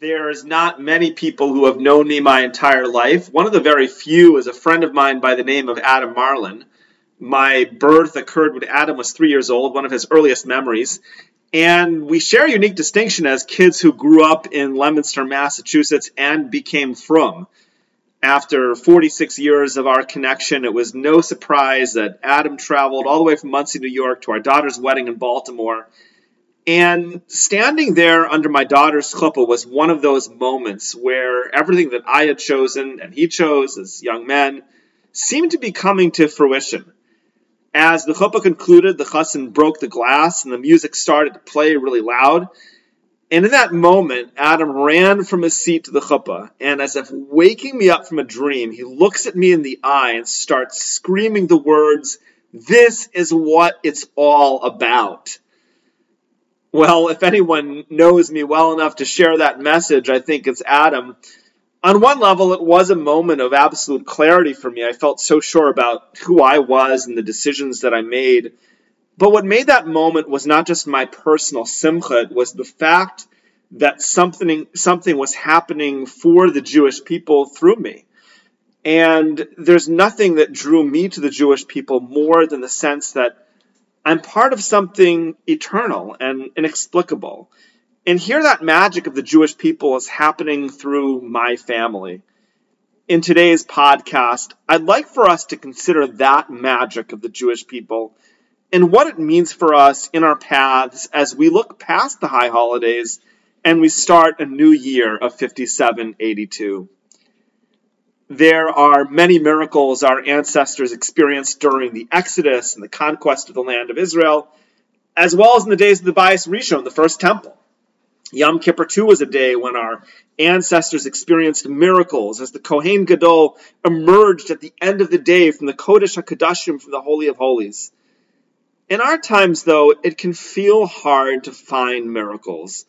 There's not many people who have known me my entire life. One of the very few is a friend of mine by the name of Adam Marlin. My birth occurred when Adam was three years old, one of his earliest memories. And we share a unique distinction as kids who grew up in Leominster, Massachusetts, and became frum. After 46 years of our connection, it was no surprise that Adam traveled all the way from Monsey, New York to our daughter's wedding in Baltimore and standing there under my daughter's chuppah was one of those moments where everything that I had chosen and he chose as young men seemed to be coming to fruition. As the chuppah concluded, the chassan broke the glass and the music started to play really loud. And in that moment, Adam ran from his seat to the chuppah, and as if waking me up from a dream, he looks at me in the eye and starts screaming the words, This is what it's all about. Well, if anyone knows me well enough to share that message, I think it's Adam. On one level, it was a moment of absolute clarity for me. I felt so sure about who I was and the decisions that I made. But what made that moment was not just my personal simcha, it was the fact that something, something was happening for the Jewish people through me. And there's nothing that drew me to the Jewish people more than the sense that I'm part of something eternal and inexplicable. And here, that magic of the Jewish people is happening through my family. In today's podcast, I'd like for us to consider that magic of the Jewish people and what it means for us in our paths as we look past the high holidays and we start a new year of 5782. There are many miracles our ancestors experienced during the Exodus and the conquest of the land of Israel, as well as in the days of the Bayis Rishon, the first temple. Yom Kippur too was a day when our ancestors experienced miracles as the Kohen Gadol emerged at the end of the day from the Kodesh HaKadoshim, from the Holy of Holies. In our times, though, it can feel hard to find miracles.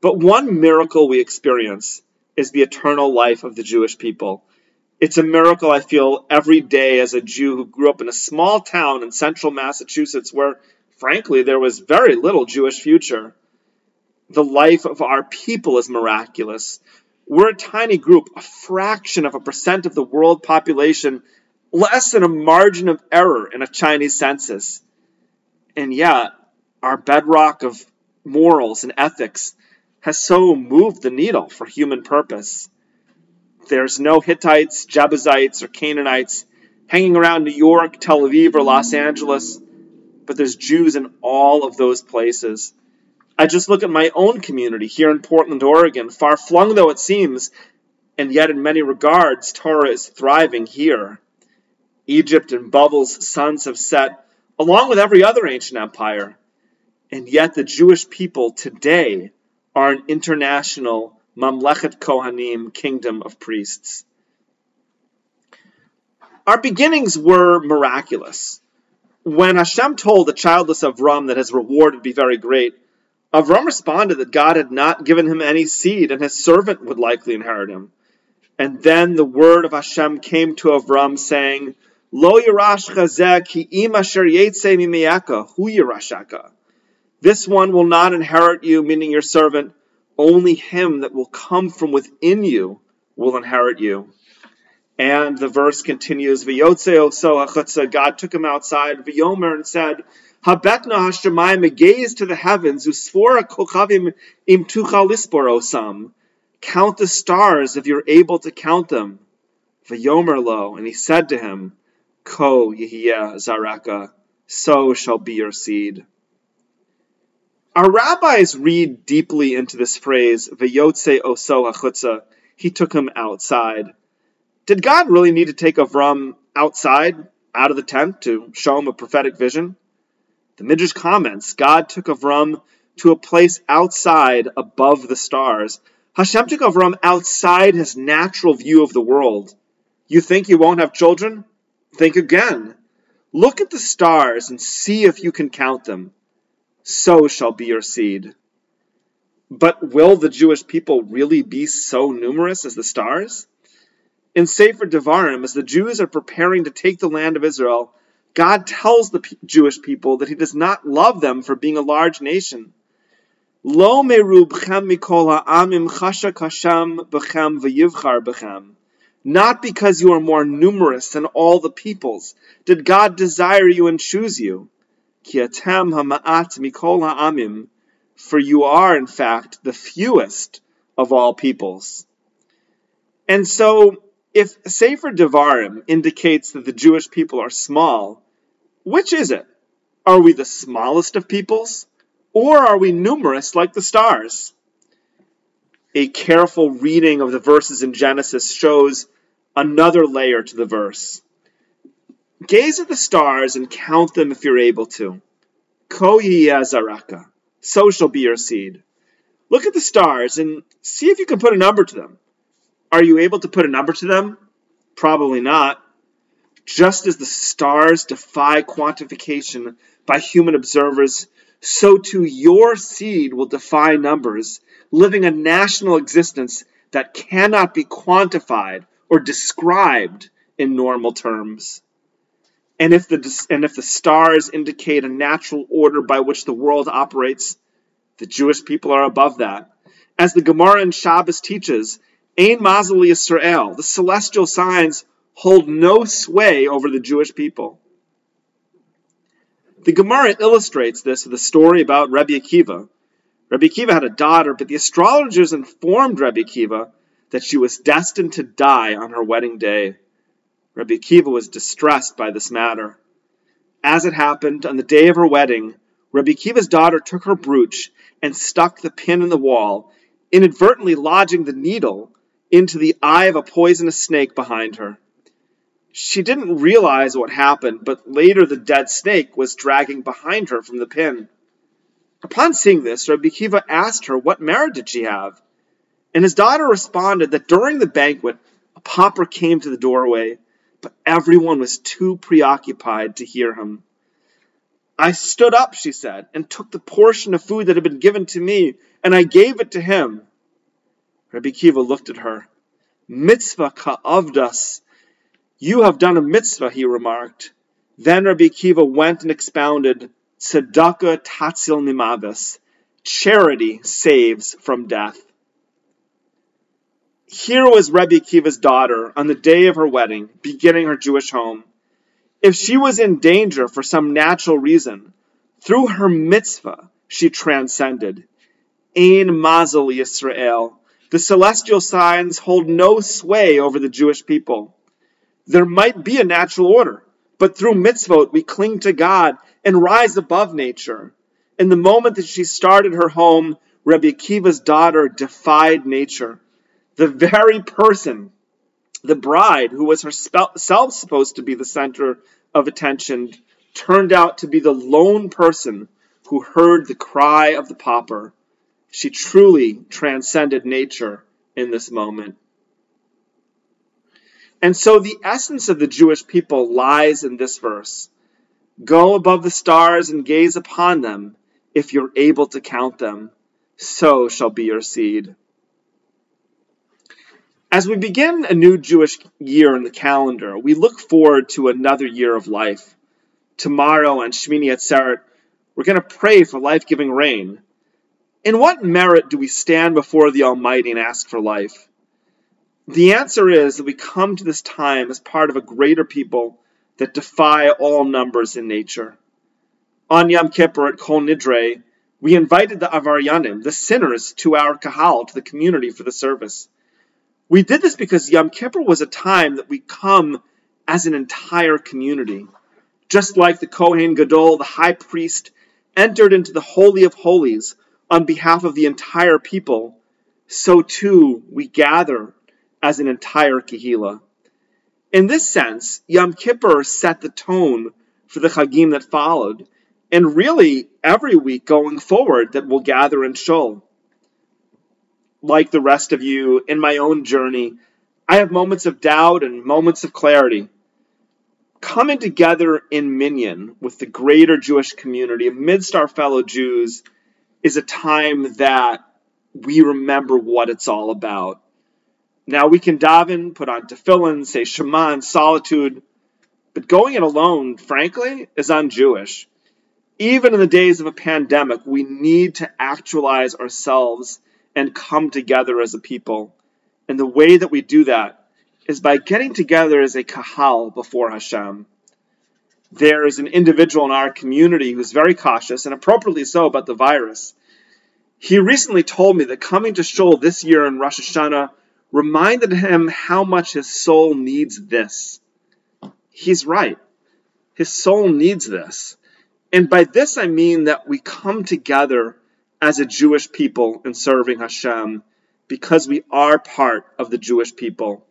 But one miracle we experience is the eternal life of the Jewish people. It's a miracle I feel every day as a Jew who grew up in a small town in central Massachusetts where, frankly, there was very little Jewish future. The life of our people is miraculous. We're a tiny group, a fraction of a percent of the world population, less than a margin of error in a Chinese census. And yet, our bedrock of morals and ethics has so moved the needle for human purpose. There's no Hittites, Jebusites, or Canaanites hanging around New York, Tel Aviv, or Los Angeles, but there's Jews in all of those places. I just look at my own community here in Portland, Oregon, far flung though it seems, and yet in many regards, Torah is thriving here. Egypt and Bavel's suns have set, along with every other ancient empire, and yet the Jewish people today are an international Mamlechet Kohanim, kingdom of priests. Our beginnings were miraculous. When Hashem told the childless Avram that his reward would be very great, Avram responded that God had not given him any seed and his servant would likely inherit him. And then the word of Hashem came to Avram saying, Lo yirash chazek ki asher hu yirashaka. This one will not inherit you, meaning your servant, only him that will come from within you will inherit you. And the verse continues, V'yotze God took him outside, V'yomer, and said, Habekna hashemayim, gaze to the heavens, Usfora kochavim im tuchalisborosam. Count the stars if you're able to count them. V'yomer lo, and he said to him, Ko yehiyah zareka, so shall be your seed. Our rabbis read deeply into this phrase, Vayotse oso hachutza, he took him outside. Did God really need to take Avram outside, out of the tent, to show him a prophetic vision? The Midrash comments, God took Avram to a place outside above the stars, Hashem took Avram outside his natural view of the world. You think you won't have children? Think again. Look at the stars and see if you can count them. So shall be your seed. But will the Jewish people really be so numerous as the stars? In Sefer Devarim, as the Jews are preparing to take the land of Israel, God tells the Jewish people that He does not love them for being a large nation. Lo merubchem mikol kasham v'yivchar b'chem. Not because you are more numerous than all the peoples did God desire you and choose you. Ki atem ha'ma'at mikol ha'amim for you are, in fact, the fewest of all peoples. And so, if Sefer Devarim indicates that the Jewish people are small, which is it? Are we the smallest of peoples? Or are we numerous like the stars? A careful reading of the verses in Genesis shows another layer to the verse. Gaze at the stars and count them if you're able to. Ko zaraka so shall be your seed. Look at the stars and see if you can put a number to them. Are you able to put a number to them? Probably not. Just as the stars defy quantification by human observers, so too your seed will defy numbers, living a national existence that cannot be quantified or described in normal terms. And if the and if the stars indicate a natural order by which the world operates, the Jewish people are above that. As the Gemara in Shabbos teaches, Ein Mazel Yisrael, the celestial signs hold no sway over the Jewish people. The Gemara illustrates this with a story about Rabbi Akiva. Rabbi Akiva had a daughter, but the astrologers informed Rabbi Akiva that she was destined to die on her wedding day. Rabbi Akiva was distressed by this matter. As it happened, on the day of her wedding, Rabbi Akiva's daughter took her brooch and stuck the pin in the wall, inadvertently lodging the needle into the eye of a poisonous snake behind her. She didn't realize what happened, but later the dead snake was dragging behind her from the pin. Upon seeing this, Rabbi Akiva asked her what merit did she have, and his daughter responded that during the banquet, a pauper came to the doorway but everyone was too preoccupied to hear him. I stood up, she said, and took the portion of food that had been given to me, and I gave it to him. Rabbi Kiva looked at her. Mitzvah ka'avdas. You have done a mitzvah, he remarked. Then Rabbi Kiva went and expounded, Tzedakah tatzil mimavis. Charity saves from death. Here was Rebbe Akiva's daughter on the day of her wedding, beginning her Jewish home. If she was in danger for some natural reason, through her mitzvah, she transcended. Ein Mazel Yisrael. The celestial signs hold no sway over the Jewish people. There might be a natural order, but through mitzvot we cling to God and rise above nature. In the moment that she started her home, Rebbe Akiva's daughter defied nature the very person, the bride, who was herself supposed to be the center of attention, turned out to be the lone person who heard the cry of the pauper. She truly transcended nature in this moment. And so the essence of the Jewish people lies in this verse Go above the stars and gaze upon them. If you're able to count them, so shall be your seed. As we begin a new Jewish year in the calendar, we look forward to another year of life. Tomorrow on Shmini Atzeret, we're going to pray for life giving rain. In what merit do we stand before the Almighty and ask for life? The answer is that we come to this time as part of a greater people that defy all numbers in nature. On Yom Kippur at Kol Nidre, we invited the Avaryanim, the sinners, to our Kahal, to the community for the service. We did this because Yom Kippur was a time that we come as an entire community. Just like the Kohen Gadol, the high priest, entered into the Holy of Holies on behalf of the entire people, so too we gather as an entire Kehillah. In this sense, Yom Kippur set the tone for the Chagim that followed, and really every week going forward that we'll gather in Shul. Like the rest of you, in my own journey, I have moments of doubt and moments of clarity. Coming together in Minyan with the greater Jewish community amidst our fellow Jews is a time that we remember what it's all about. Now we can daven, put on tefillin, say Shema in solitude, but going it alone, frankly, is un-Jewish. Even in the days of a pandemic, we need to actualize ourselves and come together as a people. And the way that we do that is by getting together as a kahal before Hashem. There is an individual in our community who's very cautious, and appropriately so, about the virus. He recently told me that coming to Shul this year in Rosh Hashanah reminded him how much his soul needs this. He's right. His soul needs this. And by this I mean that we come together as a Jewish people in serving Hashem because we are part of the Jewish people.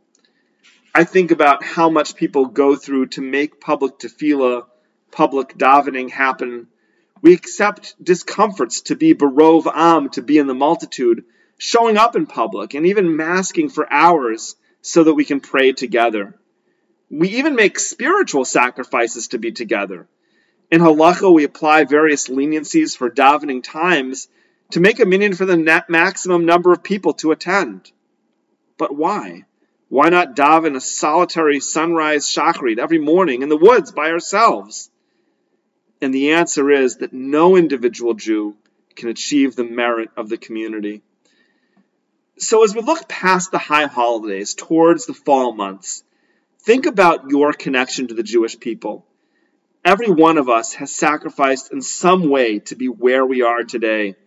I think about how much people go through to make public tefillah, public davening happen. We accept discomforts to be barov am, to be in the multitude, showing up in public, and even masking for hours so that we can pray together. We even make spiritual sacrifices to be together. In halacha, we apply various leniencies for davening times to make a minyan for the maximum number of people to attend. But why? Why not daven a solitary sunrise shachrit every morning in the woods by ourselves? And the answer is that no individual Jew can achieve the merit of the community. So, as we look past the high holidays towards the fall months, think about your connection to the Jewish people. Every one of us has sacrificed in some way to be where we are today.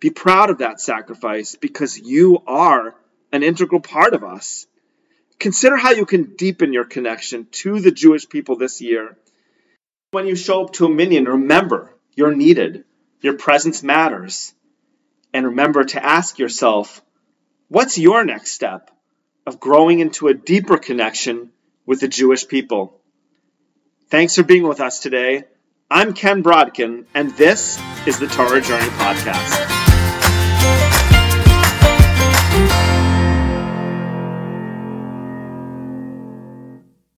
Be proud of that sacrifice because you are an integral part of us. Consider how you can deepen your connection to the Jewish people this year. When you show up to a minyan, remember you're needed, your presence matters. And remember to ask yourself, what's your next step of growing into a deeper connection with the Jewish people? Thanks for being with us today. I'm Ken Brodkin, and this is the Torah Journey Podcast.